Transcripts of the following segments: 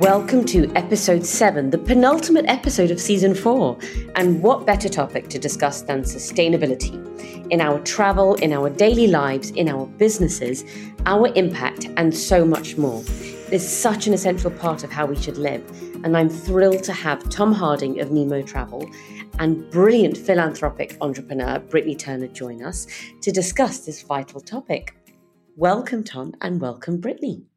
Welcome to episode 7, the penultimate episode of season 4. And what better topic to discuss than sustainability? In our travel, in our daily lives, in our businesses, our impact, and so much more. It is such an essential part of how we should live. And I'm thrilled to have Tom Harding of Nemo Travel and brilliant philanthropic entrepreneur Brittany Turner join us to discuss this vital topic. Welcome, Tom, and welcome, Brittany.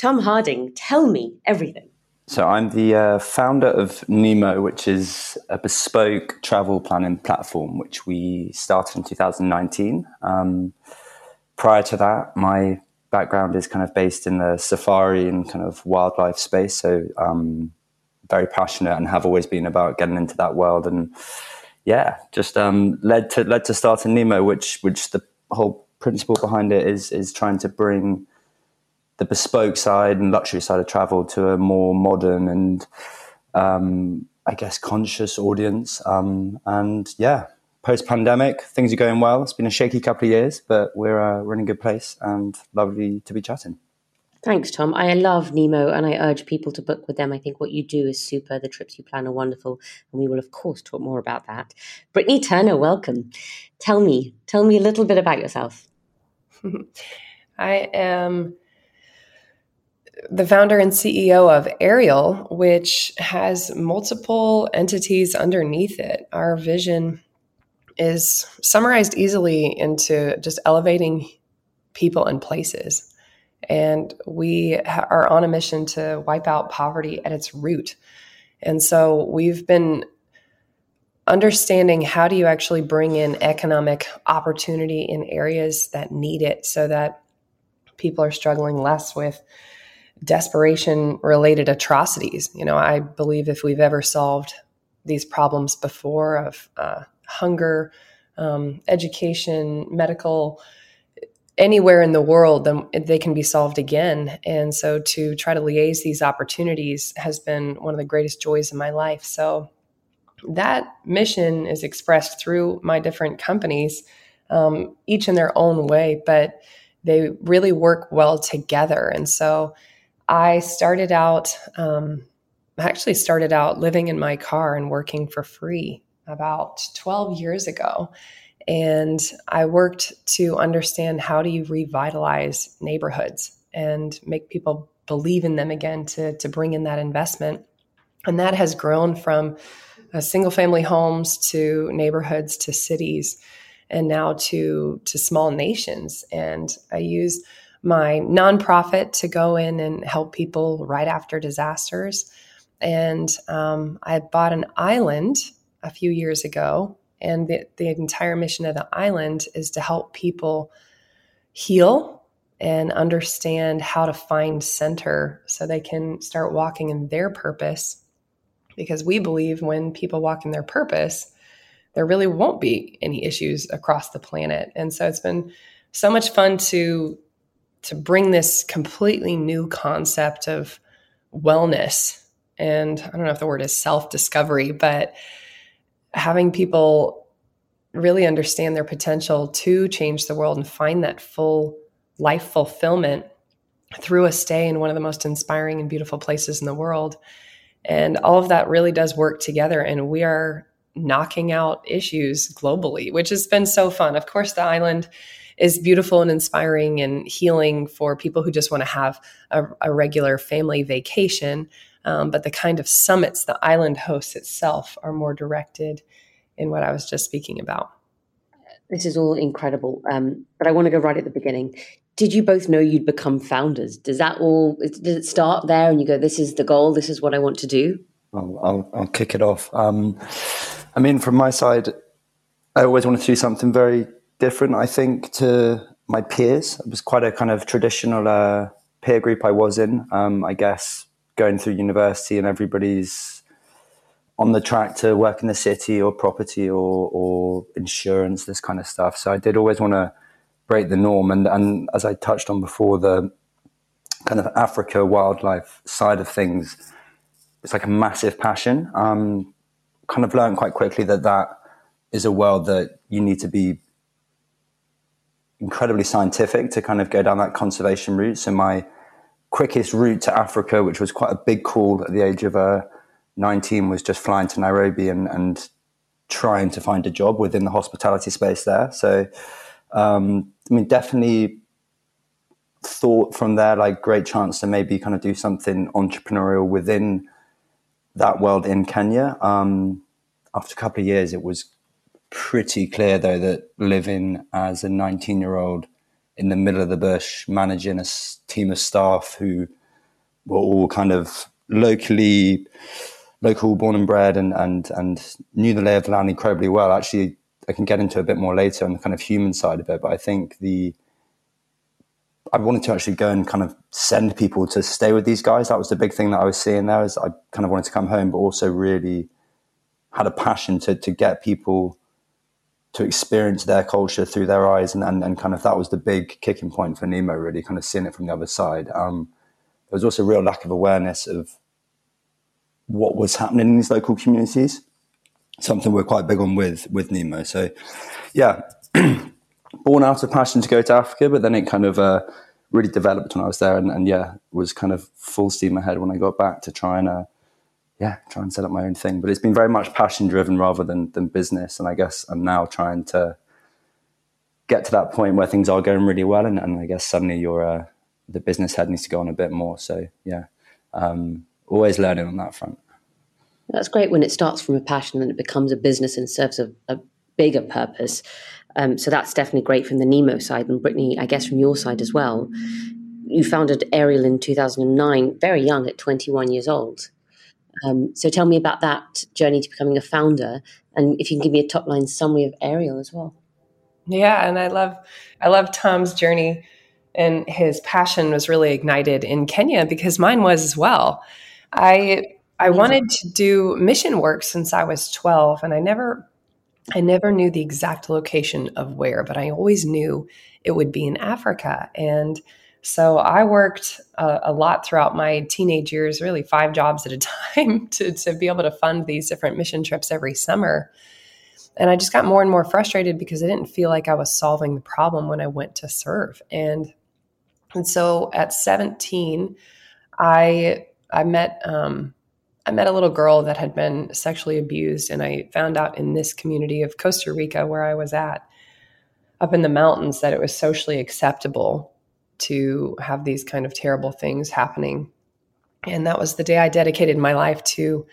Tom Harding, tell me everything. So, I'm the uh, founder of Nemo, which is a bespoke travel planning platform, which we started in 2019. Um, prior to that, my background is kind of based in the safari and kind of wildlife space. So, um, very passionate and have always been about getting into that world. And yeah, just um, led to led to starting Nemo, which which the whole principle behind it is is trying to bring the bespoke side and luxury side of travel to a more modern and um, I guess conscious audience. Um, and yeah, post pandemic, things are going well. It's been a shaky couple of years, but we're uh, we're in a good place and lovely to be chatting. Thanks, Tom. I love Nemo and I urge people to book with them. I think what you do is super. The trips you plan are wonderful. And we will, of course, talk more about that. Brittany Turner, welcome. Tell me, tell me a little bit about yourself. I am the founder and CEO of Aerial, which has multiple entities underneath it. Our vision is summarized easily into just elevating people and places. And we are on a mission to wipe out poverty at its root. And so we've been understanding how do you actually bring in economic opportunity in areas that need it so that people are struggling less with desperation related atrocities. You know, I believe if we've ever solved these problems before of uh, hunger, um, education, medical, anywhere in the world, then they can be solved again. And so to try to liaise these opportunities has been one of the greatest joys in my life. So that mission is expressed through my different companies, um, each in their own way, but they really work well together. And so I started out, um, I actually started out living in my car and working for free about 12 years ago. And I worked to understand how do you revitalize neighborhoods and make people believe in them again to, to bring in that investment. And that has grown from uh, single family homes to neighborhoods to cities and now to to small nations and i use my nonprofit to go in and help people right after disasters. And um, I bought an island a few years ago, and the, the entire mission of the island is to help people heal and understand how to find center so they can start walking in their purpose. Because we believe when people walk in their purpose, there really won't be any issues across the planet. And so it's been so much fun to to bring this completely new concept of wellness and I don't know if the word is self discovery, but having people really understand their potential to change the world and find that full life fulfillment through a stay in one of the most inspiring and beautiful places in the world. And all of that really does work together. And we are knocking out issues globally, which has been so fun. Of course, the island is beautiful and inspiring and healing for people who just want to have a, a regular family vacation. Um, but the kind of summits the island hosts itself are more directed in what I was just speaking about. This is all incredible. Um, but I want to go right at the beginning. Did you both know you'd become founders? Does that all, does it start there and you go, this is the goal, this is what I want to do? I'll, I'll, I'll kick it off. Um, I mean, from my side, I always wanted to do something very different, I think, to my peers. It was quite a kind of traditional uh, peer group I was in. Um, I guess going through university and everybody's on the track to work in the city or property or, or insurance, this kind of stuff. So I did always want to break the norm. And, and as I touched on before, the kind of Africa wildlife side of things, it's like a massive passion. Um, kind of learned quite quickly that that is a world that you need to be incredibly scientific to kind of go down that conservation route. So my quickest route to Africa, which was quite a big call at the age of uh, 19, was just flying to Nairobi and, and trying to find a job within the hospitality space there. So, um, I mean, definitely thought from there, like great chance to maybe kind of do something entrepreneurial within that world in Kenya. Um, after a couple of years, it was pretty clear though that living as a 19 year old in the middle of the bush, managing a team of staff who were all kind of locally local born and bred and and and knew the lay of the land incredibly well. Actually, I can get into a bit more later on the kind of human side of it, but I think the I wanted to actually go and kind of send people to stay with these guys. That was the big thing that I was seeing there. Is I kind of wanted to come home, but also really had a passion to to get people to experience their culture through their eyes, and, and and kind of that was the big kicking point for Nemo. Really, kind of seeing it from the other side. Um, there was also a real lack of awareness of what was happening in these local communities. Something we're quite big on with with Nemo. So, yeah, born out of passion to go to Africa, but then it kind of uh, really developed when I was there, and, and, yeah, was kind of full steam ahead when I got back to try and uh, yeah, try and set up my own thing. But it's been very much passion driven rather than than business, and I guess I'm now trying to get to that point where things are going really well, and, and I guess suddenly your uh, the business head needs to go on a bit more. So yeah, um, always learning on that front. That's great when it starts from a passion and it becomes a business and serves a, a bigger purpose. Um, so that's definitely great from the Nemo side. And Brittany, I guess from your side as well. You founded Aerial in 2009, very young at 21 years old. Um, so tell me about that journey to becoming a founder, and if you can give me a top line summary of Aerial as well. Yeah, and I love I love Tom's journey, and his passion was really ignited in Kenya because mine was as well. I I wanted to do mission work since I was 12 and I never I never knew the exact location of where, but I always knew it would be in Africa. And so I worked a, a lot throughout my teenage years, really five jobs at a time to, to be able to fund these different mission trips every summer. And I just got more and more frustrated because I didn't feel like I was solving the problem when I went to serve. And and so at 17, I I met um, I met a little girl that had been sexually abused, and I found out in this community of Costa Rica where I was at, up in the mountains, that it was socially acceptable to have these kind of terrible things happening. And that was the day I dedicated my life to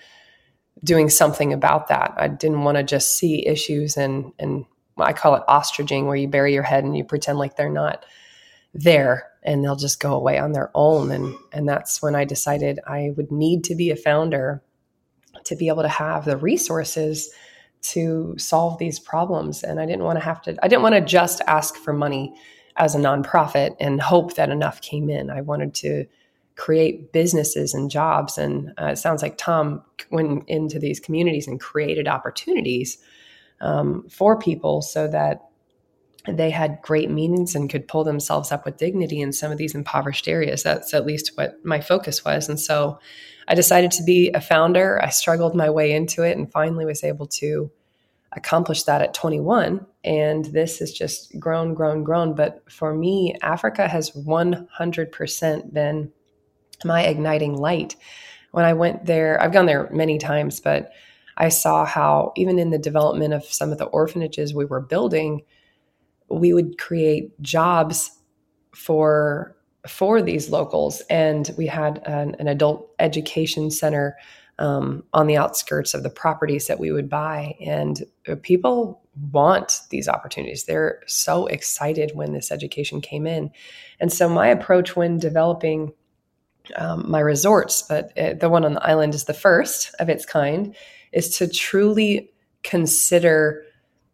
doing something about that. I didn't want to just see issues and and I call it ostriching, where you bury your head and you pretend like they're not there and they'll just go away on their own and and that's when I decided I would need to be a founder to be able to have the resources to solve these problems and I didn't want to have to I didn't want to just ask for money as a nonprofit and hope that enough came in. I wanted to create businesses and jobs and uh, it sounds like Tom went into these communities and created opportunities um, for people so that they had great means and could pull themselves up with dignity in some of these impoverished areas. That's at least what my focus was. And so I decided to be a founder. I struggled my way into it and finally was able to accomplish that at 21. And this has just grown, grown, grown. But for me, Africa has 100% been my igniting light. When I went there, I've gone there many times, but I saw how even in the development of some of the orphanages we were building, we would create jobs for for these locals and we had an, an adult education center um, on the outskirts of the properties that we would buy. And people want these opportunities. They're so excited when this education came in. And so my approach when developing um, my resorts but uh, the one on the island is the first of its kind is to truly consider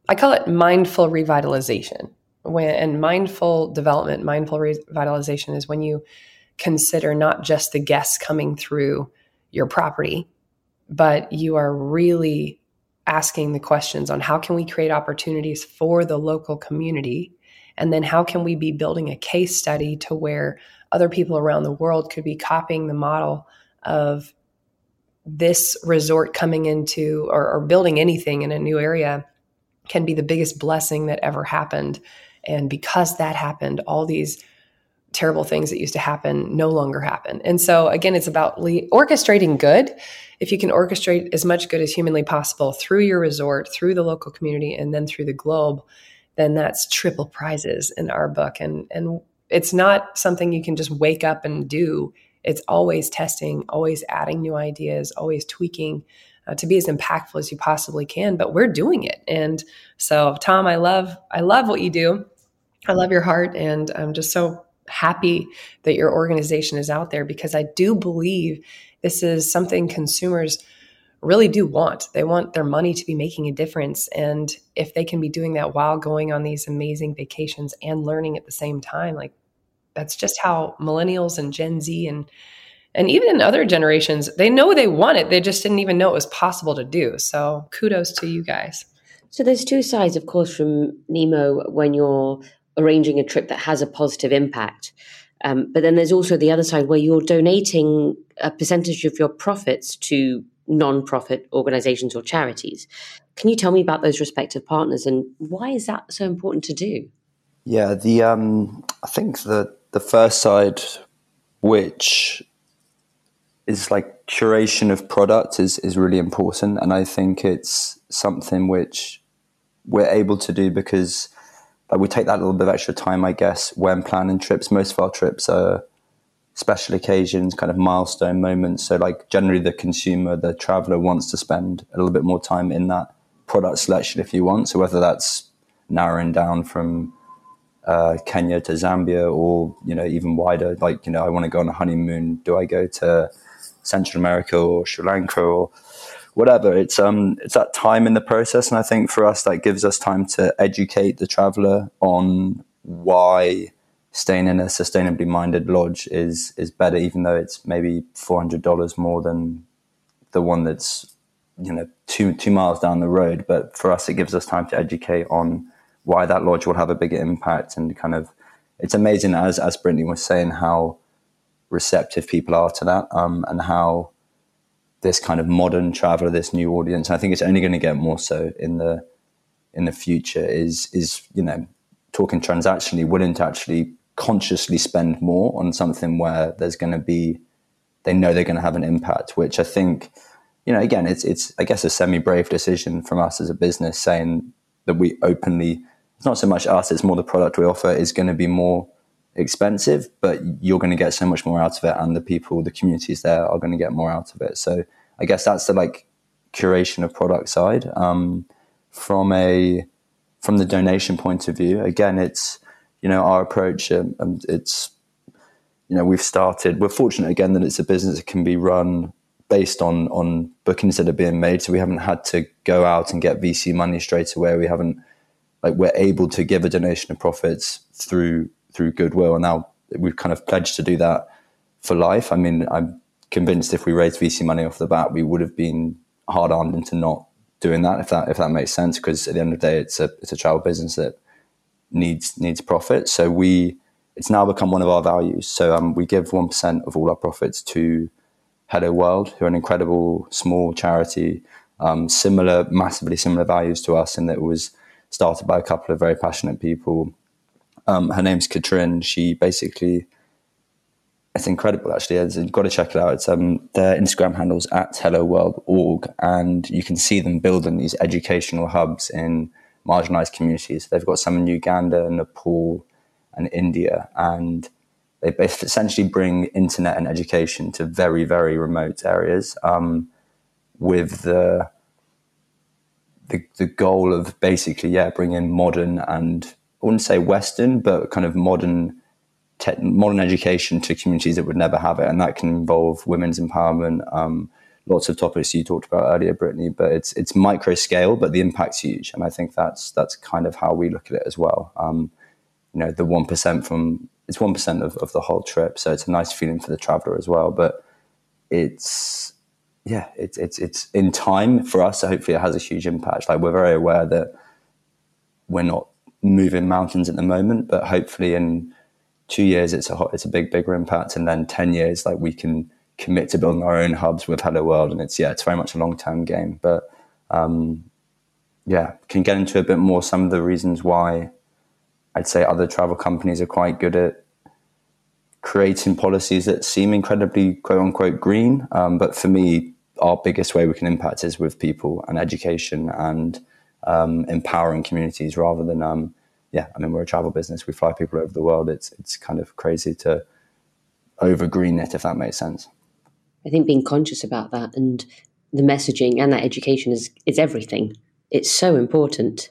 I call it mindful revitalization. When, and mindful development, mindful revitalization is when you consider not just the guests coming through your property, but you are really asking the questions on how can we create opportunities for the local community and then how can we be building a case study to where other people around the world could be copying the model of this resort coming into or, or building anything in a new area can be the biggest blessing that ever happened. And because that happened, all these terrible things that used to happen no longer happen. And so, again, it's about le- orchestrating good. If you can orchestrate as much good as humanly possible through your resort, through the local community, and then through the globe, then that's triple prizes in our book. And and it's not something you can just wake up and do. It's always testing, always adding new ideas, always tweaking. Uh, to be as impactful as you possibly can but we're doing it and so tom i love i love what you do i love your heart and i'm just so happy that your organization is out there because I do believe this is something consumers really do want. They want their money to be making a difference. And if they can be doing that while going on these amazing vacations and learning at the same time, like that's just how millennials and Gen Z and and even in other generations, they know they want it. They just didn't even know it was possible to do. So kudos to you guys. So there's two sides, of course, from Nemo when you're arranging a trip that has a positive impact. Um, but then there's also the other side where you're donating a percentage of your profits to non-profit organizations or charities. Can you tell me about those respective partners and why is that so important to do? Yeah, the um, I think the the first side, which is like curation of product, is is really important, and I think it's something which we're able to do because like we take that little bit of extra time, I guess, when planning trips. Most of our trips are special occasions, kind of milestone moments. So, like, generally, the consumer, the traveler wants to spend a little bit more time in that product selection if you want. So, whether that's narrowing down from uh, Kenya to Zambia or, you know, even wider, like, you know, I want to go on a honeymoon. Do I go to Central America or Sri Lanka or whatever. It's um it's that time in the process, and I think for us that gives us time to educate the traveller on why staying in a sustainably minded lodge is is better, even though it's maybe four hundred dollars more than the one that's you know two two miles down the road. But for us, it gives us time to educate on why that lodge will have a bigger impact, and kind of it's amazing as as Brittany was saying how receptive people are to that, um, and how this kind of modern traveler, this new audience. I think it's only going to get more so in the in the future. Is is you know talking transactionally, willing to actually consciously spend more on something where there's going to be they know they're going to have an impact. Which I think you know again it's it's I guess a semi brave decision from us as a business saying that we openly. It's not so much us; it's more the product we offer is going to be more expensive, but you're going to get so much more out of it, and the people, the communities there are going to get more out of it. So I guess that's the like curation of product side. Um, from a from the donation point of view, again, it's you know our approach. Um, it's you know we've started. We're fortunate again that it's a business that can be run based on on bookings that are being made. So we haven't had to go out and get VC money straight away. We haven't like we're able to give a donation of profits through through goodwill. And now we've kind of pledged to do that for life. I mean, I'm convinced if we raised VC money off the bat, we would have been hard armed into not doing that. If that if that makes sense, because at the end of the day, it's a it's a travel business that needs needs profit. So we it's now become one of our values. So um, we give one percent of all our profits to Hello World, who are an incredible small charity, um, similar, massively similar values to us, in that it was started by a couple of very passionate people um, her name's Katrin. She basically, it's incredible actually. You've got to check it out. It's um, their Instagram handles at helloworld.org, and you can see them building these educational hubs in marginalized communities. They've got some in Uganda, Nepal, and India, and they essentially bring internet and education to very, very remote areas um, with the, the the goal of basically, yeah, bringing modern and I wouldn't say Western, but kind of modern modern education to communities that would never have it, and that can involve women's empowerment. Um, lots of topics you talked about earlier, Brittany, but it's it's micro scale, but the impact's huge, and I think that's that's kind of how we look at it as well. Um, you know, the one percent from it's one percent of, of the whole trip, so it's a nice feeling for the traveler as well. But it's yeah, it's it's it's in time for us. So hopefully, it has a huge impact. Like we're very aware that we're not moving mountains at the moment, but hopefully in two years it's a hot, it's a big bigger impact, and then ten years like we can commit to building our own hubs with Hello World, and it's yeah it's very much a long term game, but um, yeah can get into a bit more some of the reasons why I'd say other travel companies are quite good at creating policies that seem incredibly quote unquote green. Um, but for me, our biggest way we can impact is with people and education and um, empowering communities rather than, um, yeah, I mean, we're a travel business. We fly people over the world. It's, it's kind of crazy to over green it, if that makes sense. I think being conscious about that and the messaging and that education is, is everything. It's so important.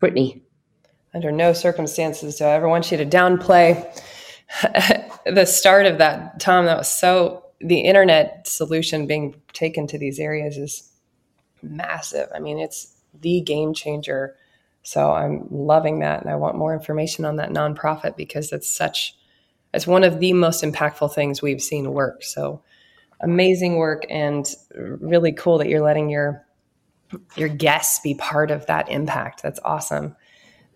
Brittany. Under no circumstances do I ever want you to downplay the start of that, Tom. That was so, the internet solution being taken to these areas is massive. I mean, it's the game changer. So I'm loving that. And I want more information on that nonprofit because it's such, it's one of the most impactful things we've seen work. So amazing work and really cool that you're letting your your guests be part of that impact. That's awesome.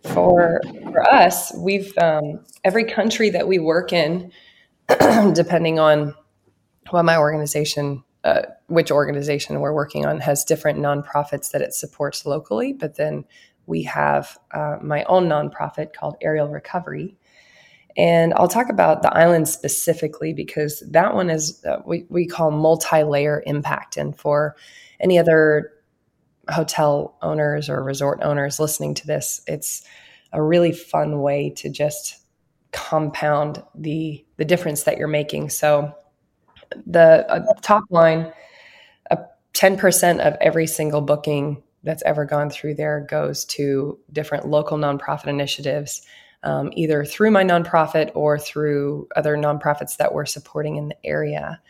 For for us, we've um, every country that we work in, depending on what my organization, uh, which organization we're working on, has different nonprofits that it supports locally. But then we have uh, my own nonprofit called Aerial Recovery, and I'll talk about the island specifically because that one is uh, we, we call multi-layer impact. And for any other hotel owners or resort owners listening to this, it's a really fun way to just compound the the difference that you're making. So the uh, top line, 10% of every single booking that's ever gone through there goes to different local nonprofit initiatives um, either through my nonprofit or through other nonprofits that we're supporting in the area.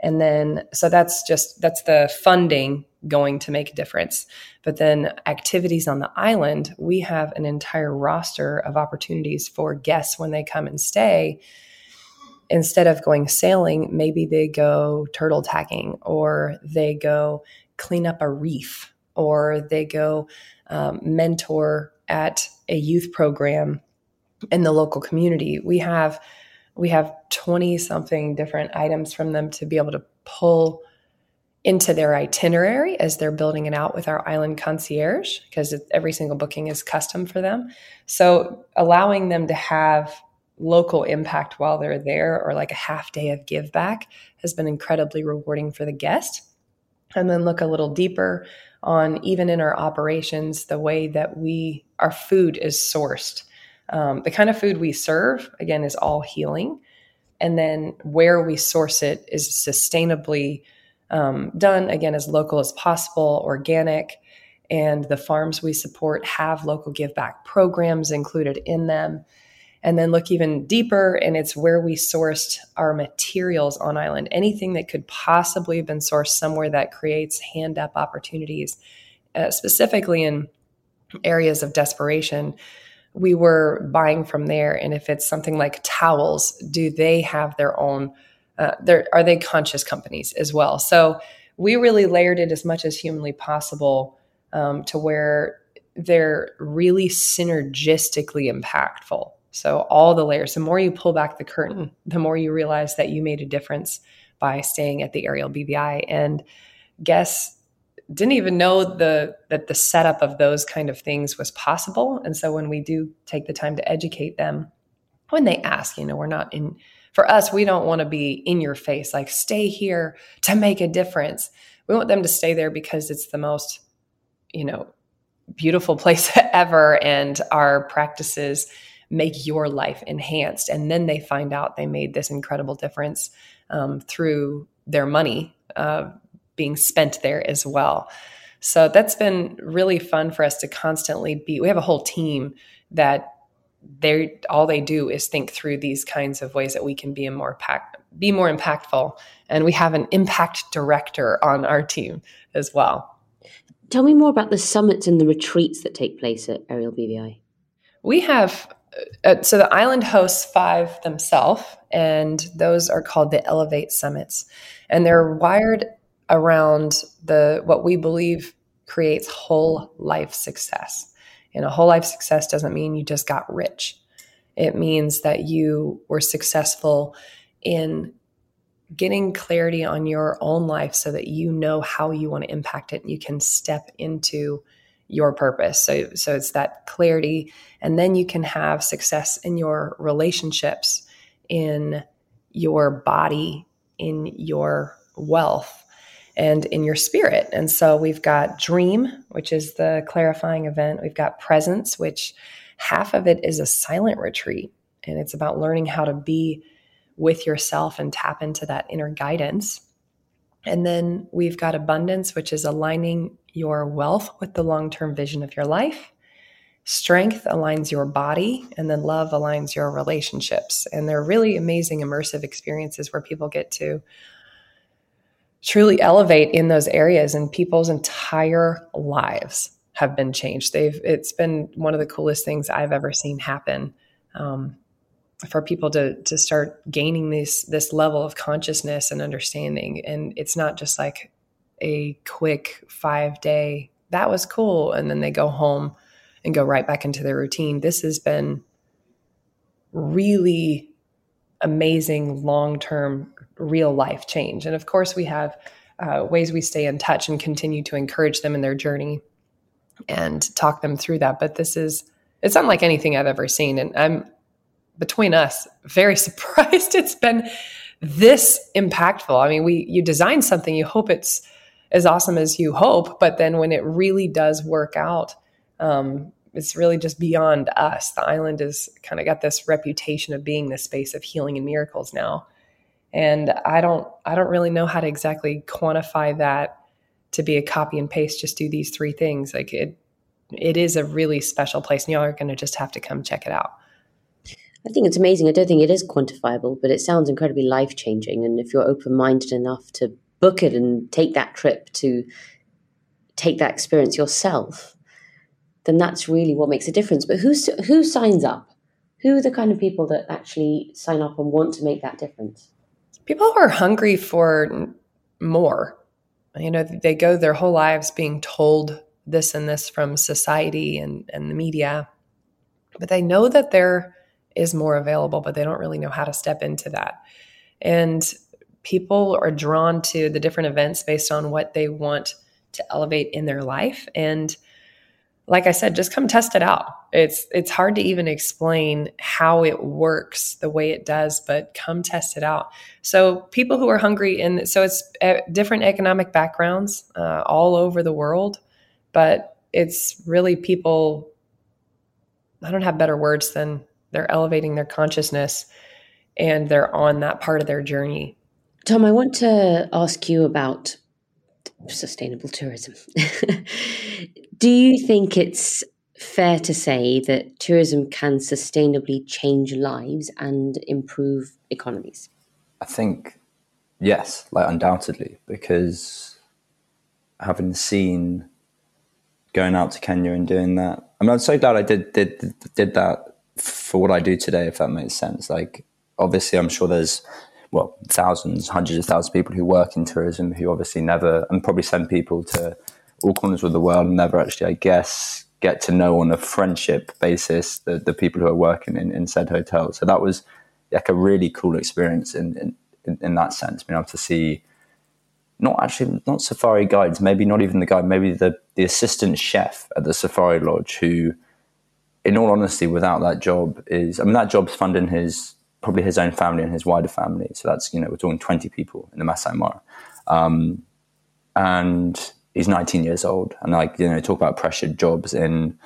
And then, so that's just, that's the funding going to make a difference. But then, activities on the island, we have an entire roster of opportunities for guests when they come and stay. Instead of going sailing, maybe they go turtle tagging or they go clean up a reef or they go um, mentor at a youth program in the local community. We have we have 20 something different items from them to be able to pull into their itinerary as they're building it out with our island concierge because every single booking is custom for them. So allowing them to have local impact while they're there or like a half day of give back has been incredibly rewarding for the guest. And then look a little deeper on even in our operations, the way that we, our food is sourced. Um, the kind of food we serve, again, is all healing. And then where we source it is sustainably um, done, again, as local as possible, organic. And the farms we support have local give back programs included in them. And then look even deeper, and it's where we sourced our materials on island. Anything that could possibly have been sourced somewhere that creates hand up opportunities, uh, specifically in areas of desperation we were buying from there. And if it's something like towels, do they have their own? Uh, are they conscious companies as well? So we really layered it as much as humanly possible um, to where they're really synergistically impactful. So all the layers. The more you pull back the curtain, the more you realize that you made a difference by staying at the Aerial BVI. And guess didn't even know the that the setup of those kind of things was possible and so when we do take the time to educate them when they ask you know we're not in for us we don't want to be in your face like stay here to make a difference we want them to stay there because it's the most you know beautiful place ever and our practices make your life enhanced and then they find out they made this incredible difference um, through their money uh, being spent there as well. So that's been really fun for us to constantly be. We have a whole team that they all they do is think through these kinds of ways that we can be a more pack, be more impactful, and we have an impact director on our team as well. Tell me more about the summits and the retreats that take place at Aerial BVI. We have Uh, uh, so the island hosts five themselves, and those are called the Elevate Summits, and they're wired around the what we believe creates whole life success. And a whole life success doesn't mean you just got rich. It means that you were successful in getting clarity on your own life so that you know how you want to impact it and you can step into your purpose. So so it's that clarity and then you can have success in your relationships in your body, in your wealth, and in your spirit. And so we've got dream, which is the clarifying event. We've got presence, which half of it is a silent retreat. And it's about learning how to be with yourself and tap into that inner guidance. And then we've got abundance, which is aligning your wealth with the long term vision of your life. Strength aligns your body, and then love aligns your relationships. And they're really amazing, immersive experiences where people get to truly elevate in those areas, and people's entire lives have been changed. They've it's been one of the coolest things I've ever seen happen. Um, for people to to start gaining this this level of consciousness and understanding and it's not just like a quick 5 day. That was cool. And then they go home and go right back into their routine. This has been really amazing long-term real life change. And of course we have uh, ways we stay in touch and continue to encourage them in their journey and talk them through that. But this is it's unlike anything i've ever seen. And i'm between us, very surprised it's been this impactful. I mean, we you design something, you hope it's as awesome as you hope, but then when it really does work out, um, it's really just beyond us. The island has kind of got this reputation of being this space of healing and miracles now, and I don't I don't really know how to exactly quantify that to be a copy and paste. Just do these three things. Like it, it is a really special place, and y'all are going to just have to come check it out. I think it's amazing. I don't think it is quantifiable, but it sounds incredibly life changing. And if you're open minded enough to book it and take that trip to take that experience yourself, then that's really what makes a difference. But who who signs up? Who are the kind of people that actually sign up and want to make that difference? People who are hungry for more. You know, they go their whole lives being told this and this from society and, and the media, but they know that they're more available, but they don't really know how to step into that. And people are drawn to the different events based on what they want to elevate in their life. And like I said, just come test it out. It's it's hard to even explain how it works the way it does, but come test it out. So people who are hungry, and so it's different economic backgrounds uh, all over the world, but it's really people. I don't have better words than they're elevating their consciousness and they're on that part of their journey. Tom, I want to ask you about sustainable tourism. Do you think it's fair to say that tourism can sustainably change lives and improve economies? I think yes, like undoubtedly, because having seen going out to Kenya and doing that, I mean, I'm so glad I did did did that for what I do today, if that makes sense. Like, obviously, I'm sure there's well thousands, hundreds of thousands of people who work in tourism who obviously never and probably send people to all corners of the world and never actually, I guess, get to know on a friendship basis the, the people who are working in, in said hotel. So that was like a really cool experience in, in, in that sense, being able to see not actually not safari guides, maybe not even the guide, maybe the, the assistant chef at the safari lodge who in all honesty, without that job is, I mean, that job's funding his, probably his own family and his wider family. So that's, you know, we're talking 20 people in the Masai Mara. Um, and he's 19 years old. And like, you know, talk about pressured jobs in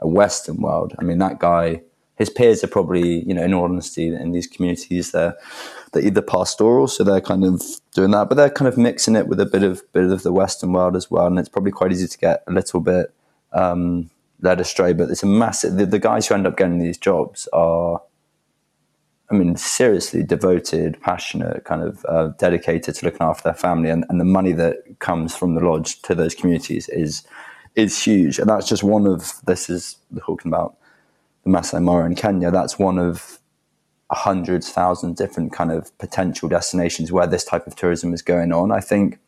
a Western world. I mean, that guy, his peers are probably, you know, in all honesty, in these communities, they're, they're either pastoral, so they're kind of doing that, but they're kind of mixing it with a bit of, bit of the Western world as well. And it's probably quite easy to get a little bit, um, led astray. But it's a massive. The, the guys who end up getting these jobs are, I mean, seriously devoted, passionate, kind of uh, dedicated to looking after their family, and, and the money that comes from the lodge to those communities is is huge. And that's just one of this is talking about the Masai Mara in Kenya. That's one of hundreds, thousands different kind of potential destinations where this type of tourism is going on. I think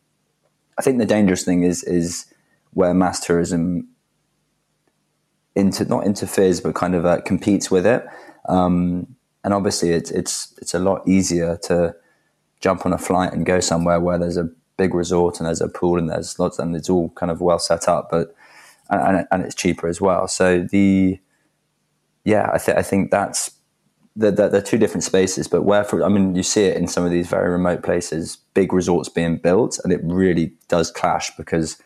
I think the dangerous thing is is where mass tourism into not interferes but kind of uh, competes with it. Um, and obviously, it's it's it's a lot easier to jump on a flight and go somewhere where there's a big resort and there's a pool and there's lots and it's all kind of well set up, but and, and it's cheaper as well. So the yeah, I think I think that's they're, they're, two different spaces, but where for, I mean, you see it in some of these very remote places, big resorts being built, and it really does clash because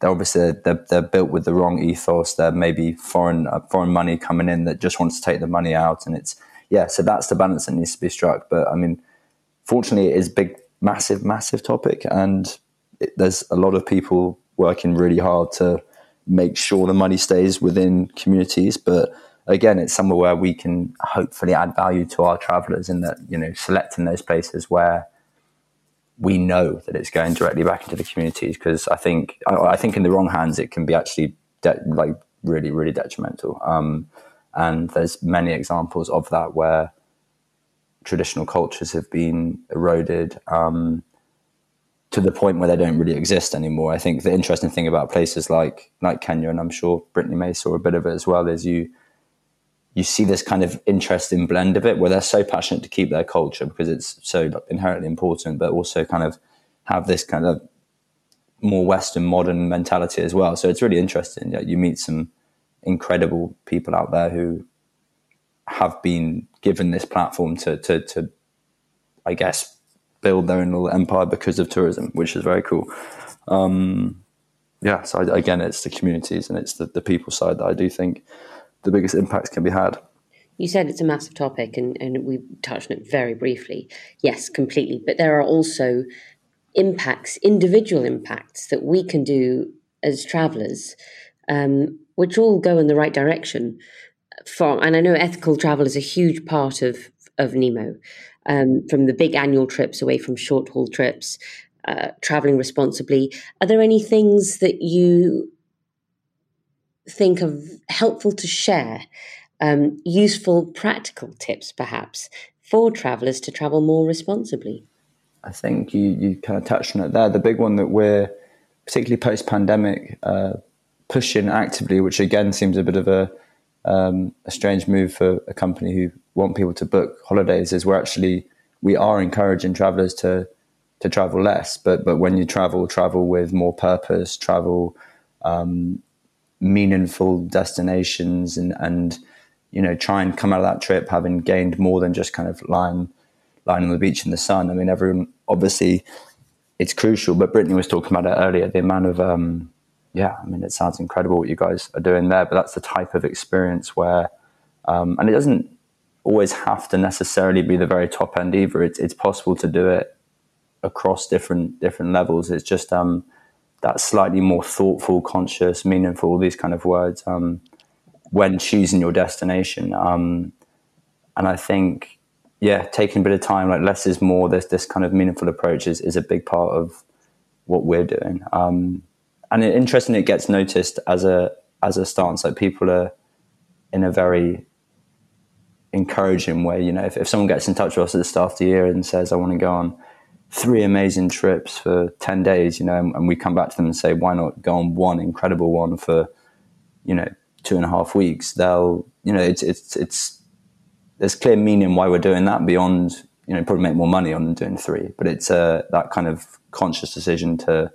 they're obviously they're, they're built with the wrong ethos. There may be foreign uh, foreign money coming in that just wants to take the money out, and it's yeah. So that's the balance that needs to be struck. But I mean, fortunately, it is big, massive, massive topic, and it, there's a lot of people working really hard to make sure the money stays within communities, but again, it's somewhere where we can hopefully add value to our travelers in that, you know, selecting those places where we know that it's going directly back into the communities. Because I think, I, think in the wrong hands, it can be actually de- like really, really detrimental. Um, and there's many examples of that where traditional cultures have been eroded. Um, to the point where they don't really exist anymore. I think the interesting thing about places like like Kenya, and I'm sure Brittany May saw a bit of it as well, is you you see this kind of interesting blend of it where they're so passionate to keep their culture because it's so inherently important, but also kind of have this kind of more Western modern mentality as well. So it's really interesting. Yeah, you meet some incredible people out there who have been given this platform to to, to I guess build their own little empire because of tourism, which is very cool. Um, yeah, so I, again, it's the communities and it's the, the people side that I do think the biggest impacts can be had. You said it's a massive topic, and, and we touched on it very briefly. Yes, completely. But there are also impacts, individual impacts that we can do as travellers, um, which all go in the right direction. From and I know ethical travel is a huge part of of Nemo, um, from the big annual trips away from short haul trips, uh, traveling responsibly. Are there any things that you think of helpful to share, um, useful, practical tips perhaps for travellers to travel more responsibly? I think you, you kind of touched on it there. The big one that we're particularly post pandemic uh, pushing actively, which again seems a bit of a um, a strange move for a company who want people to book holidays, is we're actually we are encouraging travellers to to travel less, but but when you travel, travel with more purpose, travel um, meaningful destinations and and you know try and come out of that trip having gained more than just kind of lying lying on the beach in the sun. I mean, everyone obviously it's crucial, but Brittany was talking about it earlier. The amount of um, yeah, I mean, it sounds incredible what you guys are doing there, but that's the type of experience where, um, and it doesn't always have to necessarily be the very top end either. It's it's possible to do it across different different levels. It's just um, that slightly more thoughtful, conscious, meaningful, these kind of words um, when choosing your destination. Um, and I think, yeah, taking a bit of time, like less is more. This this kind of meaningful approach is, is a big part of what we're doing. Um, and it, interesting, it gets noticed as a as a stance. Like people are in a very encouraging way. You know, if, if someone gets in touch with us at the start of the year and says, "I want to go on." three amazing trips for 10 days, you know, and, and, we come back to them and say, why not go on one incredible one for, you know, two and a half weeks? They'll, you know, it's, it's, it's, there's clear meaning why we're doing that beyond, you know, probably make more money on doing three, but it's uh, that kind of conscious decision to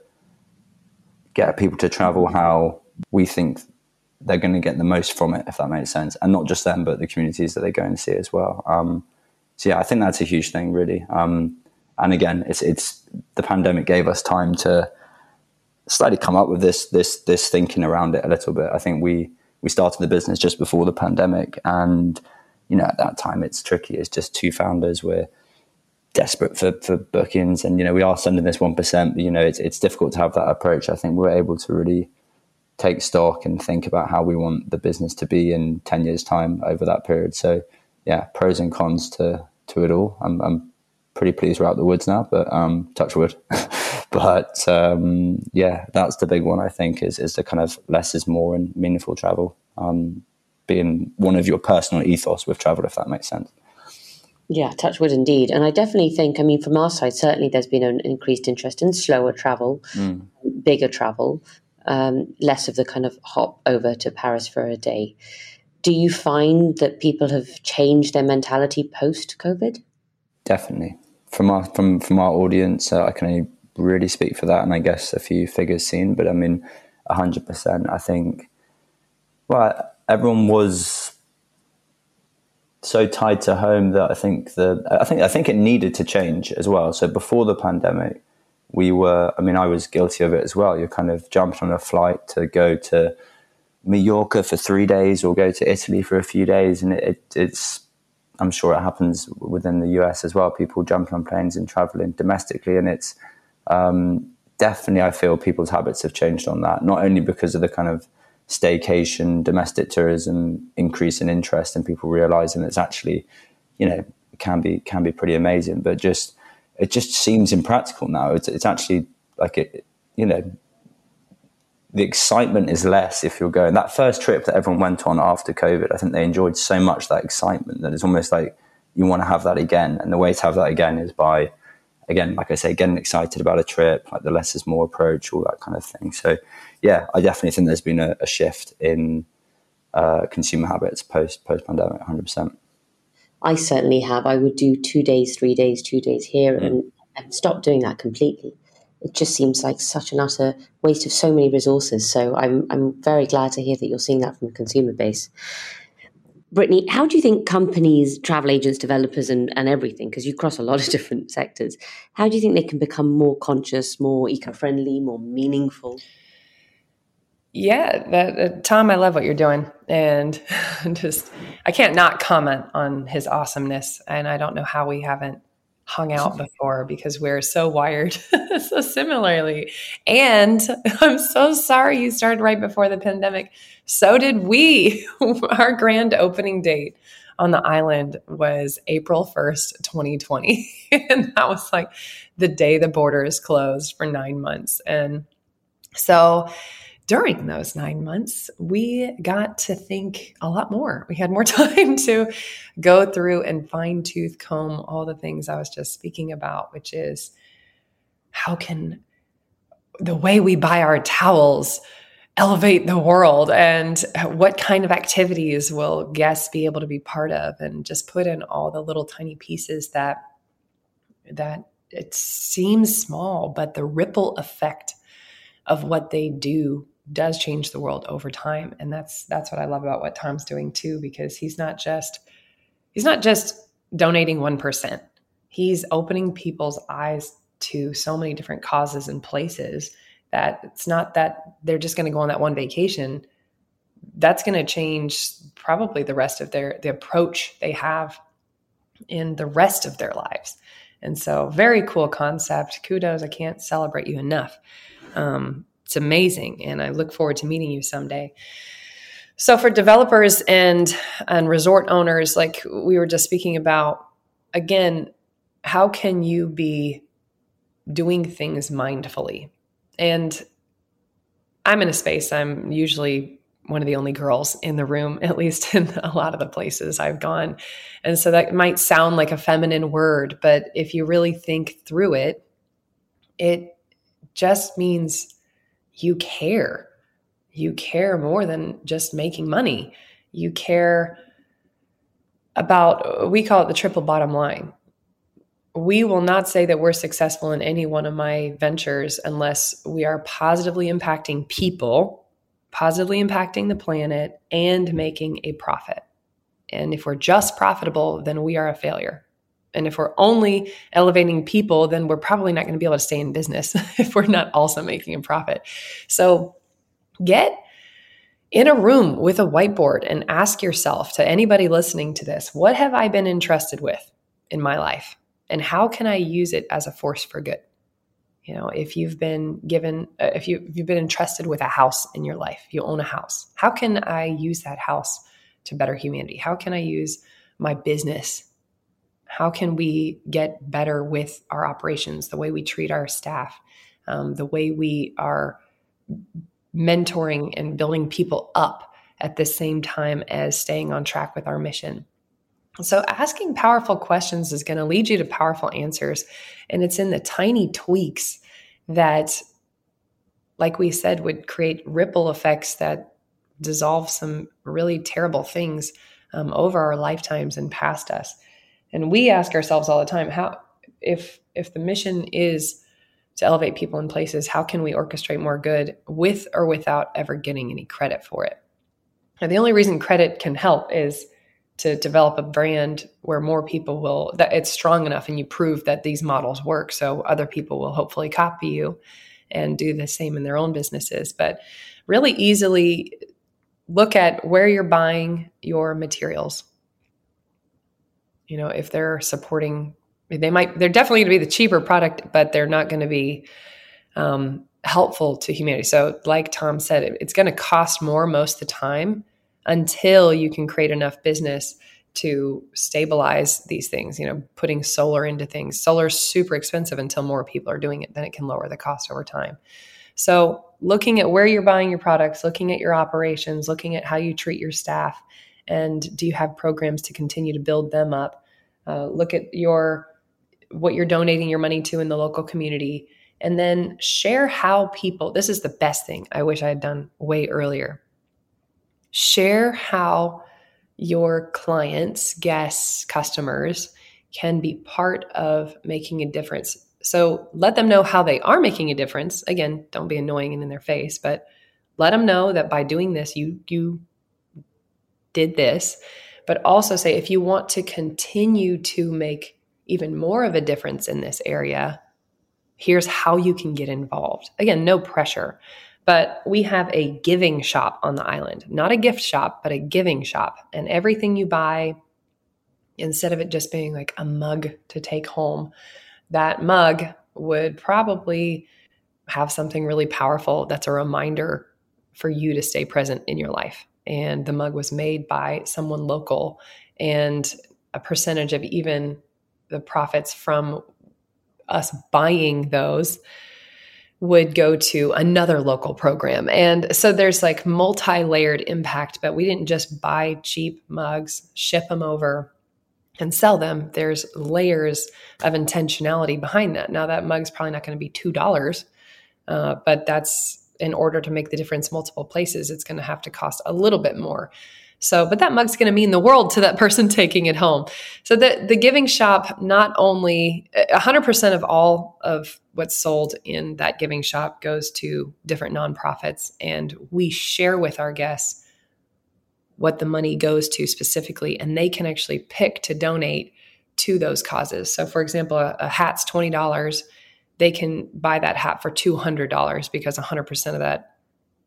get people to travel how we think they're going to get the most from it, if that makes sense. And not just them, but the communities that they go and see as well. Um, so yeah, I think that's a huge thing, really. Um, and again, it's it's the pandemic gave us time to slightly come up with this this this thinking around it a little bit. I think we we started the business just before the pandemic, and you know at that time it's tricky. It's just two founders. We're desperate for, for bookings, and you know we are sending this one percent. You know it's it's difficult to have that approach. I think we're able to really take stock and think about how we want the business to be in ten years' time over that period. So yeah, pros and cons to to it all. I'm, I'm pretty pleased we're out the woods now, but um, touch wood. but um, yeah, that's the big one. I think is is the kind of less is more and meaningful travel um, being one of your personal ethos with travel, if that makes sense. Yeah, touch wood indeed. And I definitely think, I mean, from our side, certainly there's been an increased interest in slower travel, mm. bigger travel, um, less of the kind of hop over to Paris for a day. Do you find that people have changed their mentality post COVID? Definitely from our from from our audience, uh, I can only really speak for that, and I guess a few figures seen. But I mean, hundred percent. I think. Well, everyone was so tied to home that I think the I think I think it needed to change as well. So before the pandemic, we were. I mean, I was guilty of it as well. You're kind of jumped on a flight to go to Mallorca for three days or go to Italy for a few days, and it, it, it's. I'm sure it happens within the US as well. People jumping on planes and traveling domestically, and it's um, definitely. I feel people's habits have changed on that. Not only because of the kind of staycation, domestic tourism increase in interest, and people realizing it's actually, you know, can be can be pretty amazing, but just it just seems impractical now. It's, it's actually like it, you know, the excitement is less if you're going. That first trip that everyone went on after COVID, I think they enjoyed so much that excitement that it's almost like you want to have that again. And the way to have that again is by, again, like I say, getting excited about a trip, like the less is more approach, all that kind of thing. So, yeah, I definitely think there's been a, a shift in uh, consumer habits post post pandemic, 100%. I certainly have. I would do two days, three days, two days here, mm. and, and stop doing that completely. It just seems like such an utter waste of so many resources. So I'm I'm very glad to hear that you're seeing that from the consumer base. Brittany, how do you think companies, travel agents, developers, and, and everything, because you cross a lot of different sectors, how do you think they can become more conscious, more eco friendly, more meaningful? Yeah, that, uh, Tom, I love what you're doing, and just I can't not comment on his awesomeness, and I don't know how we haven't hung out before because we're so wired so similarly. And I'm so sorry you started right before the pandemic. So did we. Our grand opening date on the island was April 1st, 2020, and that was like the day the borders closed for nine months, and so during those nine months, we got to think a lot more. We had more time to go through and fine tooth comb all the things I was just speaking about, which is how can the way we buy our towels elevate the world and what kind of activities will guests be able to be part of and just put in all the little tiny pieces that that it seems small but the ripple effect of what they do does change the world over time. And that's that's what i love about what tom's doing too because he's not just he's not just donating 1% he's opening people's eyes to so many different causes and places that it's not that they're just going to go on that one vacation. That's going to change probably the rest of their the approach they have in the rest of their lives. And so very cool concept. Kudos. I can't celebrate you enough. Um, it's amazing. And I look forward to meeting you someday. So for developers and and resort owners, like we were just speaking about, again, how can you be doing things mindfully? And I'm in a space, I'm usually one of the only girls in the room, at least in a lot of the places I've gone. And so that might sound like a feminine word, but if you really think through it, it just means you care. You care more than just making money. You care about, we call it the triple bottom line. We will not say that we're successful in any one of my ventures unless we are positively impacting people, positively impacting the planet, and making a profit. And if we're just profitable, then we are a failure. And if we're only elevating people, then we're probably not going to be able to stay in business if we're not also making a profit. So get in a room with a whiteboard and ask yourself to anybody listening to this, what have I been entrusted with in my life? And how can I use it as a force for good? You know, if you've been given, uh, if, you, if you've been entrusted with a house in your life, you own a house, how can I use that house to better humanity? How can I use my business how can we get better with our operations, the way we treat our staff, um, the way we are mentoring and building people up at the same time as staying on track with our mission. So, asking powerful questions is going to lead you to powerful answers. And it's in the tiny tweaks that, like we said, would create ripple effects that dissolve some really terrible things um, over our lifetimes and past us and we ask ourselves all the time how if if the mission is to elevate people in places how can we orchestrate more good with or without ever getting any credit for it? And the only reason credit can help is to develop a brand where more people will that it's strong enough and you prove that these models work so other people will hopefully copy you and do the same in their own businesses. But really easily look at where you're buying your materials you know if they're supporting they might they're definitely going to be the cheaper product but they're not going to be um, helpful to humanity. So like tom said it, it's going to cost more most of the time until you can create enough business to stabilize these things you know putting solar into things. Solar is super expensive until more people are doing it then it can lower the cost over time. So looking at where you're buying your products looking at your operations looking at how you treat your staff and do you have programs to continue to build them up uh, look at your what you're donating your money to in the local community and then share how people this is the best thing i wish i had done way earlier share how your clients, guests, customers can be part of making a difference. So let them know how they are making a difference. Again, don't be annoying and in their face, but let them know that by doing this, you you did this. But also say if you want to continue to make even more of a difference in this area, here's how you can get involved. Again, no pressure. But we have a giving shop on the island, not a gift shop, but a giving shop. And everything you buy, instead of it just being like a mug to take home, that mug would probably have something really powerful that's a reminder for you to stay present in your life. And the mug was made by someone local, and a percentage of even the profits from us buying those would go to another local program. And so there's like multi layered impact, but we didn't just buy cheap mugs, ship them over, and sell them. There's layers of intentionality behind that. Now, that mug's probably not going to be $2, uh, but that's in order to make the difference multiple places, it's going to have to cost a little bit more. So, but that mug's going to mean the world to that person taking it home. So the the giving shop not only 100% of all of what's sold in that giving shop goes to different nonprofits and we share with our guests what the money goes to specifically and they can actually pick to donate to those causes. So for example, a, a hat's $20, they can buy that hat for $200 because 100% of that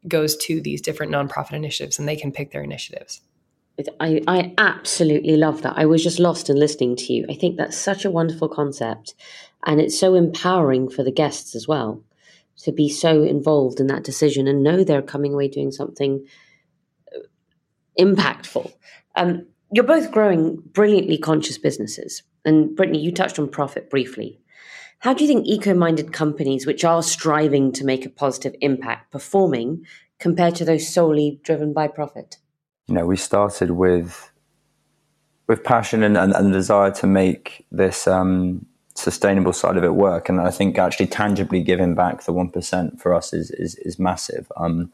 goes to these different nonprofit initiatives and they can pick their initiatives. I, I absolutely love that. I was just lost in listening to you. I think that's such a wonderful concept. And it's so empowering for the guests as well to be so involved in that decision and know they're coming away doing something uh, impactful. Um, you're both growing brilliantly conscious businesses. And Brittany, you touched on profit briefly. How do you think eco minded companies, which are striving to make a positive impact, performing compared to those solely driven by profit? You know, we started with with passion and, and, and desire to make this um, sustainable side of it work. And I think actually tangibly giving back the one percent for us is is, is massive. Um,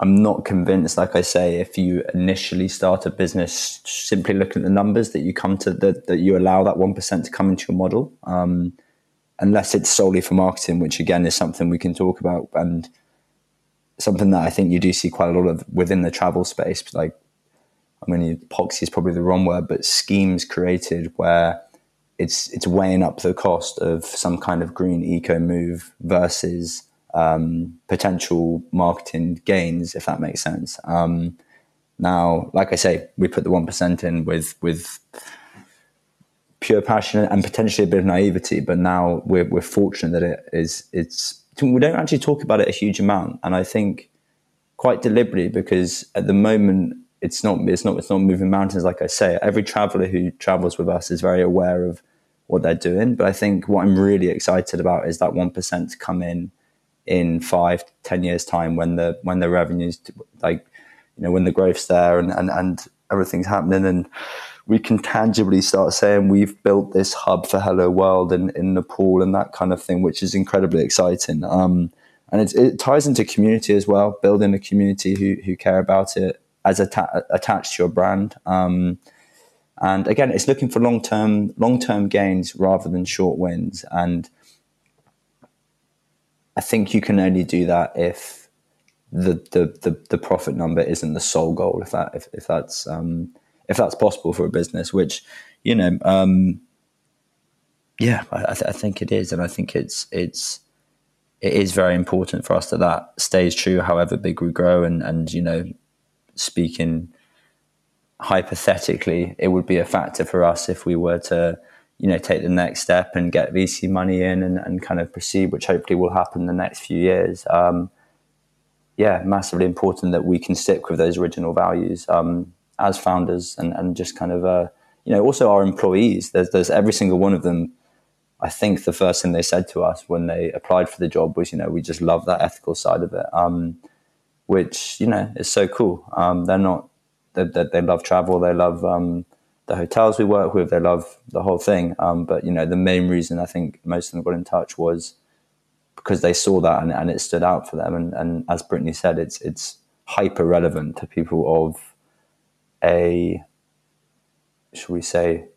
I'm not convinced, like I say, if you initially start a business simply looking at the numbers that you come to that that you allow that one percent to come into your model, um, unless it's solely for marketing, which again is something we can talk about and something that I think you do see quite a lot of within the travel space. Like, I mean, epoxy is probably the wrong word, but schemes created where it's it's weighing up the cost of some kind of green eco move versus um, potential marketing gains, if that makes sense. Um, now, like I say, we put the one percent in with with pure passion and potentially a bit of naivety, but now we're we're fortunate that it is it's we don't actually talk about it a huge amount, and I think quite deliberately because at the moment it's not it's not it's not moving mountains like I say. Every traveler who travels with us is very aware of what they're doing, but I think what I'm really excited about is that one percent to come in in five, ten years time when the when the revenues like you know when the growth's there and and, and everything's happening and we can tangibly start saying we've built this hub for Hello World in, in Nepal and that kind of thing, which is incredibly exciting. Um, and it, it, ties into community as well, building a community who, who care about it as atta- attached to your brand. Um, and again, it's looking for long term long term gains rather than short wins. And I think you can only do that if the, the the the profit number isn't the sole goal if that if, if that's um, if that's possible for a business which you know um, yeah I, th- I, think it is. And I think it's it's it is very important for us that that stays true however big we grow. And and you know speaking hypothetically it would be a factor for us if we were to you know take the next step and get VC money in and, and kind of proceed which hopefully will happen the next few years um, yeah, massively important that we can stick with those original values um, as founders and, and just kind of, uh, you know, also our employees. There's, there's every single one of them. I think the first thing they said to us when they applied for the job was, you know, we just love that ethical side of it, um, which, you know, is so cool. Um, they're not, they, they, they, love travel, they love um, the hotels we work with, they love the whole thing. Um, but, you know, the main reason I think most of them got in touch was, because they saw that and, and it stood out for them. And, and as Brittany said, it's it's hyper relevant to people of a should we say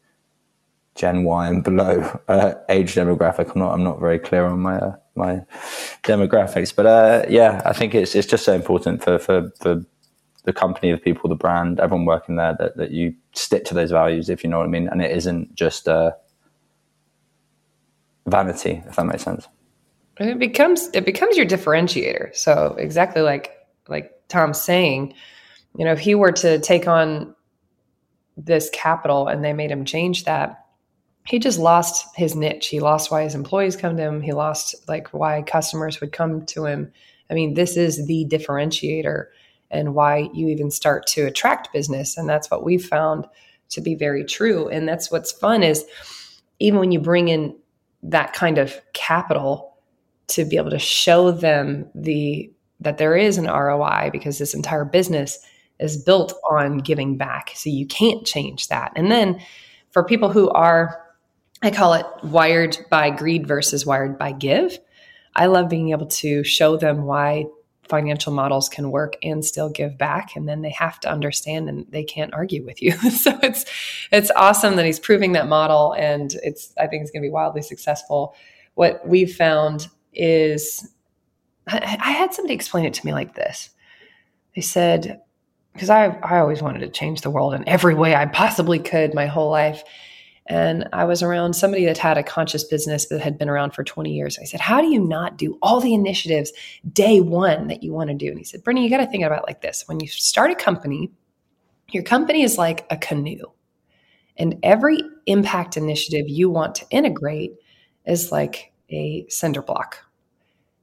Gen Y and below uh, age demographic. I'm not I'm not very clear on my uh, my demographics, but uh, yeah, I think it's it's just so important for for for the company, the people, the brand, everyone working there that that you stick to those values, if you know what I mean, and it isn't just uh, vanity, if that makes sense. It becomes it becomes your differentiator. So exactly like like tom's saying you know if he were to take on this capital and they made him change that he just lost his niche. He lost why his employees come to him. He lost like why customers would come to him. I mean this is the differentiator and why you even start to attract business and that's what we've found to be very true and that's what's fun is even when you bring in that kind of capital to be able to show them the that there is an ROI because this entire business is built on giving back. So you can't change that. And then for people who are I call it wired by greed versus wired by give. I love being able to show them why financial models can work and still give back and then they have to understand and they can't argue with you so it's it's awesome that he's proving that model and it's i think it's going to be wildly successful what we've found is I, I had somebody explain it to me like this. They said, because I, I always wanted to change the world in every way I possibly could my whole life. And I was around somebody that had a conscious business that had been around for 20 years. I said, How do you not do all the initiatives day one that you want to do? And he said, Brittany, you got to think about it like this. When you start a company, your company is like a canoe. And every impact initiative you want to integrate is like a cinder block.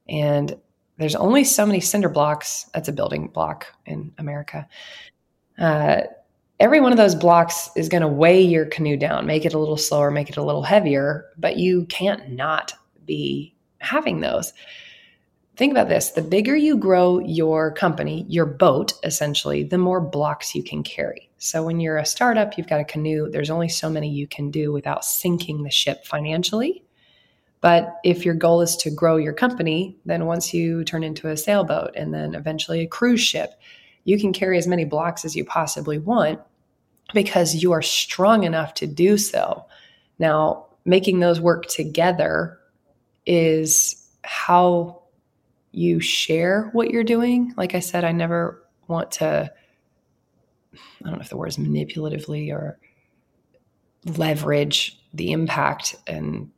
And there's only so many cinder blocks. That's a building block in America. Uh, every one of those blocks is going to weigh your canoe down, make it a little slower, make it a little heavier, but you can't not be having those. Think about this the bigger you grow your company, your boat, essentially, the more blocks you can carry. So when you're a startup, you've got a canoe, there's only so many you can do without sinking the ship financially. But if your goal is to grow your company, then once you turn into a sailboat and then eventually a cruise ship, you can carry as many blocks as you possibly want because you are strong enough to do so. Now, making those work together is how you share what you're doing. Like I said, I never want to, I don't know if the word is manipulatively or leverage the impact and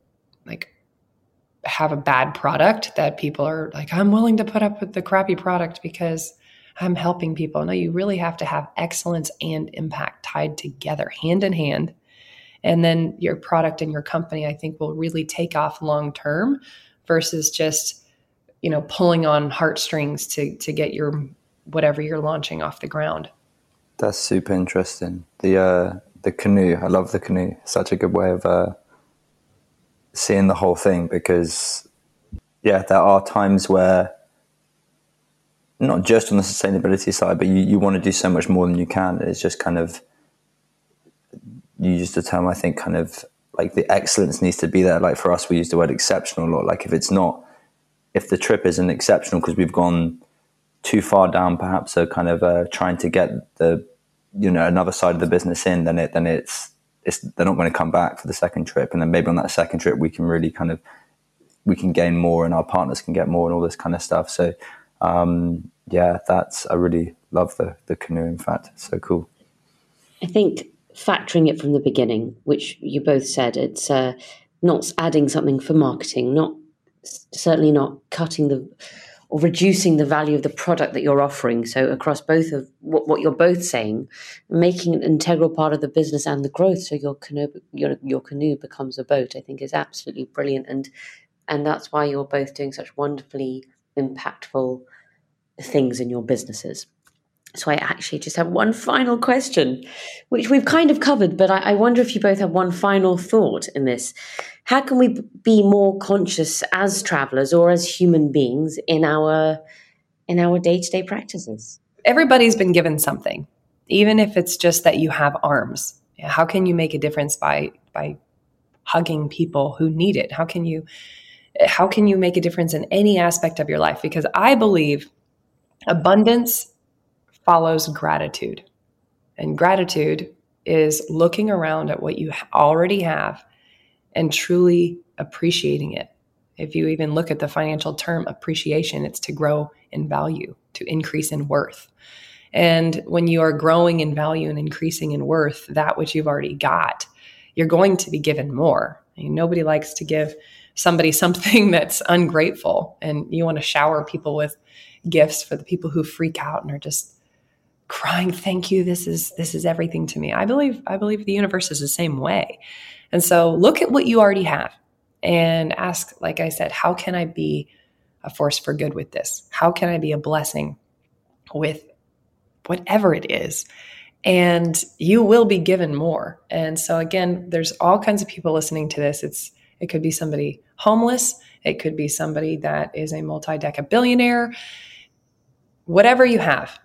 like have a bad product that people are like, I'm willing to put up with the crappy product because I'm helping people. No, you really have to have excellence and impact tied together, hand in hand. And then your product and your company, I think, will really take off long term versus just, you know, pulling on heartstrings to to get your whatever you're launching off the ground. That's super interesting. The uh the canoe, I love the canoe. Such a good way of uh seeing the whole thing because, yeah, there are times where not just on the sustainability side, but you, you want to do so much more than you can. It's just kind of, you use the term, I think, kind of like the excellence needs to be there. Like for us, we use the word exceptional a lot. Like if it's not, if the trip isn't exceptional because we've gone too far down, perhaps a kind of uh, trying to get the, you know, another side of the business in, then it, then it's, it's, they're not going to come back for the second trip. And then maybe on that second trip, we can really kind of, we can gain more and our partners can get more and all this kind of stuff. So, um, yeah, that's I really love the the canoe. In fact, so cool. I think factoring it from the beginning, which you both said, it's uh, not adding something for marketing, not certainly not cutting the or reducing the value of the product that you're offering. So across both of what, what you're both saying, making an integral part of the business and the growth, so your canoe your your canoe becomes a boat. I think is absolutely brilliant, and and that's why you're both doing such wonderfully impactful things in your businesses. So I actually just have one final question, which we've kind of covered, but I, I, wonder if you both have one final thought in this. How can we be more conscious as travelers or as human beings in our in our day to day practices? Everybody's been given something, even if it's just that you have arms. How can you make a difference by by hugging people who need it? How can you how can you make a difference in any aspect of your life? Because I believe abundance follows gratitude. And gratitude is looking around at what you already have and truly appreciating it. If you even look at the financial term appreciation, it's to grow in value, to increase in worth. And when you are growing in value and increasing in worth, that which you've already got, you're going to be given more. I mean, nobody likes to give somebody something that's ungrateful. And you want to shower people with gifts for the people who freak out and are just crying thank you. This is this is everything to me. I believe i believe the universe is the same way. And so look at what you already have and ask like i said how can i be a force for good with this? How can i be a blessing with whatever it is? And you will be given more. And so again there's all kinds of people listening to this. It's it could be somebody homeless. It could be somebody that is a multi-deca billionaire whatever you have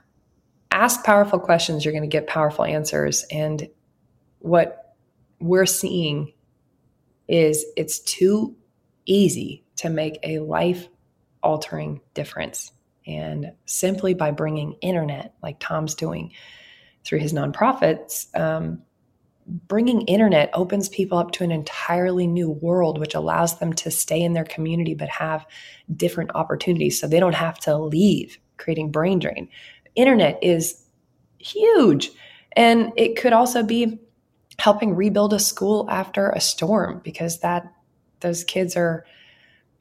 ask powerful questions, you're going to get powerful answers. And what we're seeing is it's too easy to make a life altering difference. And simply by bringing internet, like Tom's doing through his nonprofits, um, bringing internet opens people up to an entirely new world, which allows them to stay in their community but have different opportunities so they don't have to leave, creating brain drain internet is huge. And it could also be helping rebuild a school after a storm because that those kids are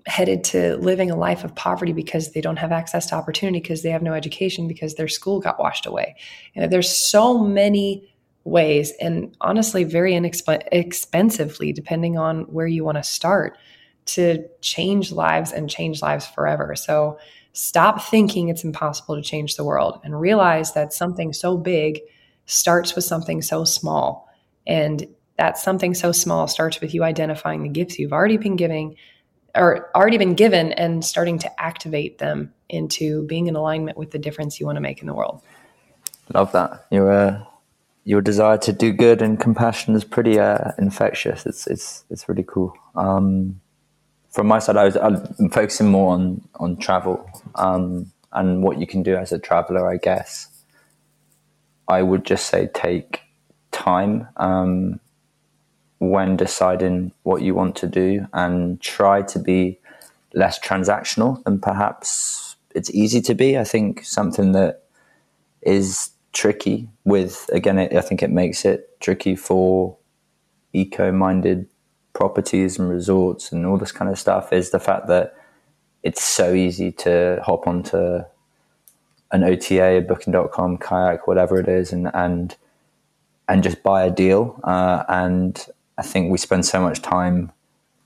headed to living a life of poverty because they don't have access to opportunity because they have no education because their school got washed away. Know, there's so many ways and honestly very inexpensively depending on where you want to start to change lives and change lives forever. So Stop thinking it's impossible to change the world and realize that something so big starts with something so small. And that something so small starts with you identifying the gifts you've already been giving or already been given and starting to activate them into being in alignment with the difference you want to make in the world. Love that. Your uh, your desire to do good and compassion is pretty uh, infectious. It's it's it's really cool. Um, from my side, I was I'm focusing more on on travel um, and what you can do as a traveler. I guess I would just say take time um, when deciding what you want to do, and try to be less transactional than perhaps it's easy to be. I think something that is tricky with again, it, I think it makes it tricky for eco-minded properties and resorts and all this kind of stuff is the fact that it's so easy to hop onto an OTA, booking.com, kayak, whatever it is, and, and, and just buy a deal. Uh, and I think we spend so much time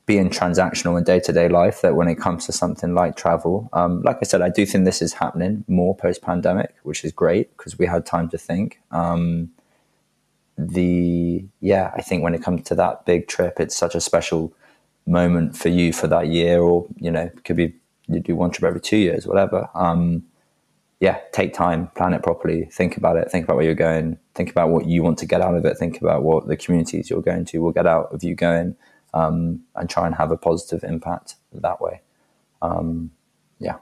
being transactional in day to day life that when it comes to something like travel, um, like I said, I do think this is happening more post pandemic, which is great because we had time to think. Um, the yeah, I think when it comes to that big trip, it's such a special moment for you for that year, or you know, could be you do one trip every two years, whatever. Um, yeah, take time, plan it properly, think about it, think about where you're going, think about what you want to get out of it, think about what the communities you're going to will get out of you going, um, and try and have a positive impact that way. Um, yeah.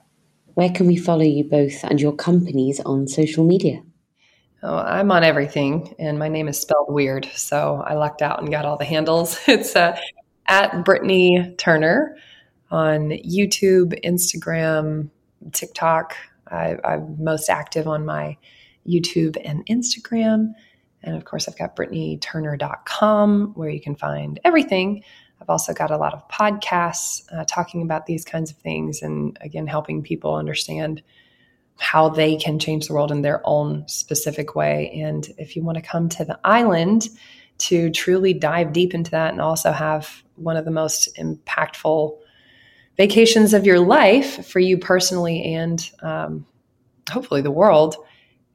Where can we follow you both and your companies on social media? Oh, I'm on everything, and my name is spelled weird, so I lucked out and got all the handles. It's uh, at Brittany Turner on YouTube, Instagram, TikTok. I, I'm most active on my YouTube and Instagram. And of course, I've got BrittanyTurner.com where you can find everything. I've also got a lot of podcasts uh, talking about these kinds of things and again, helping people understand how they can change the world in their own specific way. And if you want to come to the island to truly dive deep into that and also have one of the most impactful vacations of your life for you personally and um, hopefully the world,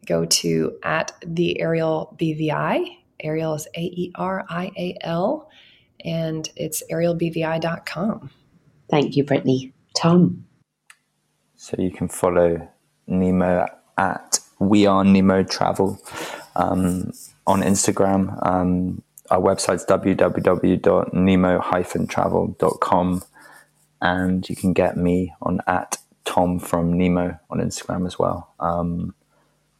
go to at the Aerial BVI. Aerial is A E R I A L, and it's aerialbvi.com. Thank you, Brittany. Tom. So you can follow Nemo at We Are Nemo Travel um, on Instagram. Um, our website's www.nemo-travel.com, and you can get me on at Tom from Nemo on Instagram as well. Um,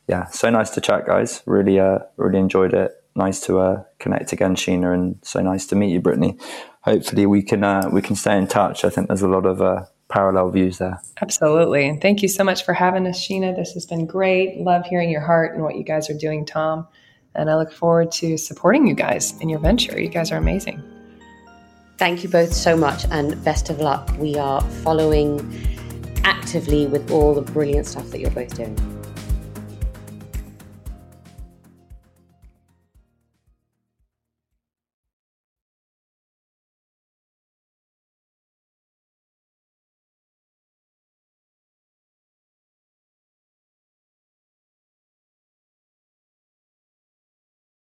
yeah, so nice to chat, guys. Really, uh, really enjoyed it. Nice to uh, connect again, Sheena, and so nice to meet you, Brittany. Hopefully, we can uh, we can stay in touch. I think there's a lot of uh, parallel views there. Absolutely, and thank you so much for having us, Sheena. This has been great. Love hearing your heart and what you guys are doing, Tom. And I look forward to supporting you guys in your venture. You guys are amazing. Thank you both so much, and best of luck. We are following actively with all the brilliant stuff that you're both doing.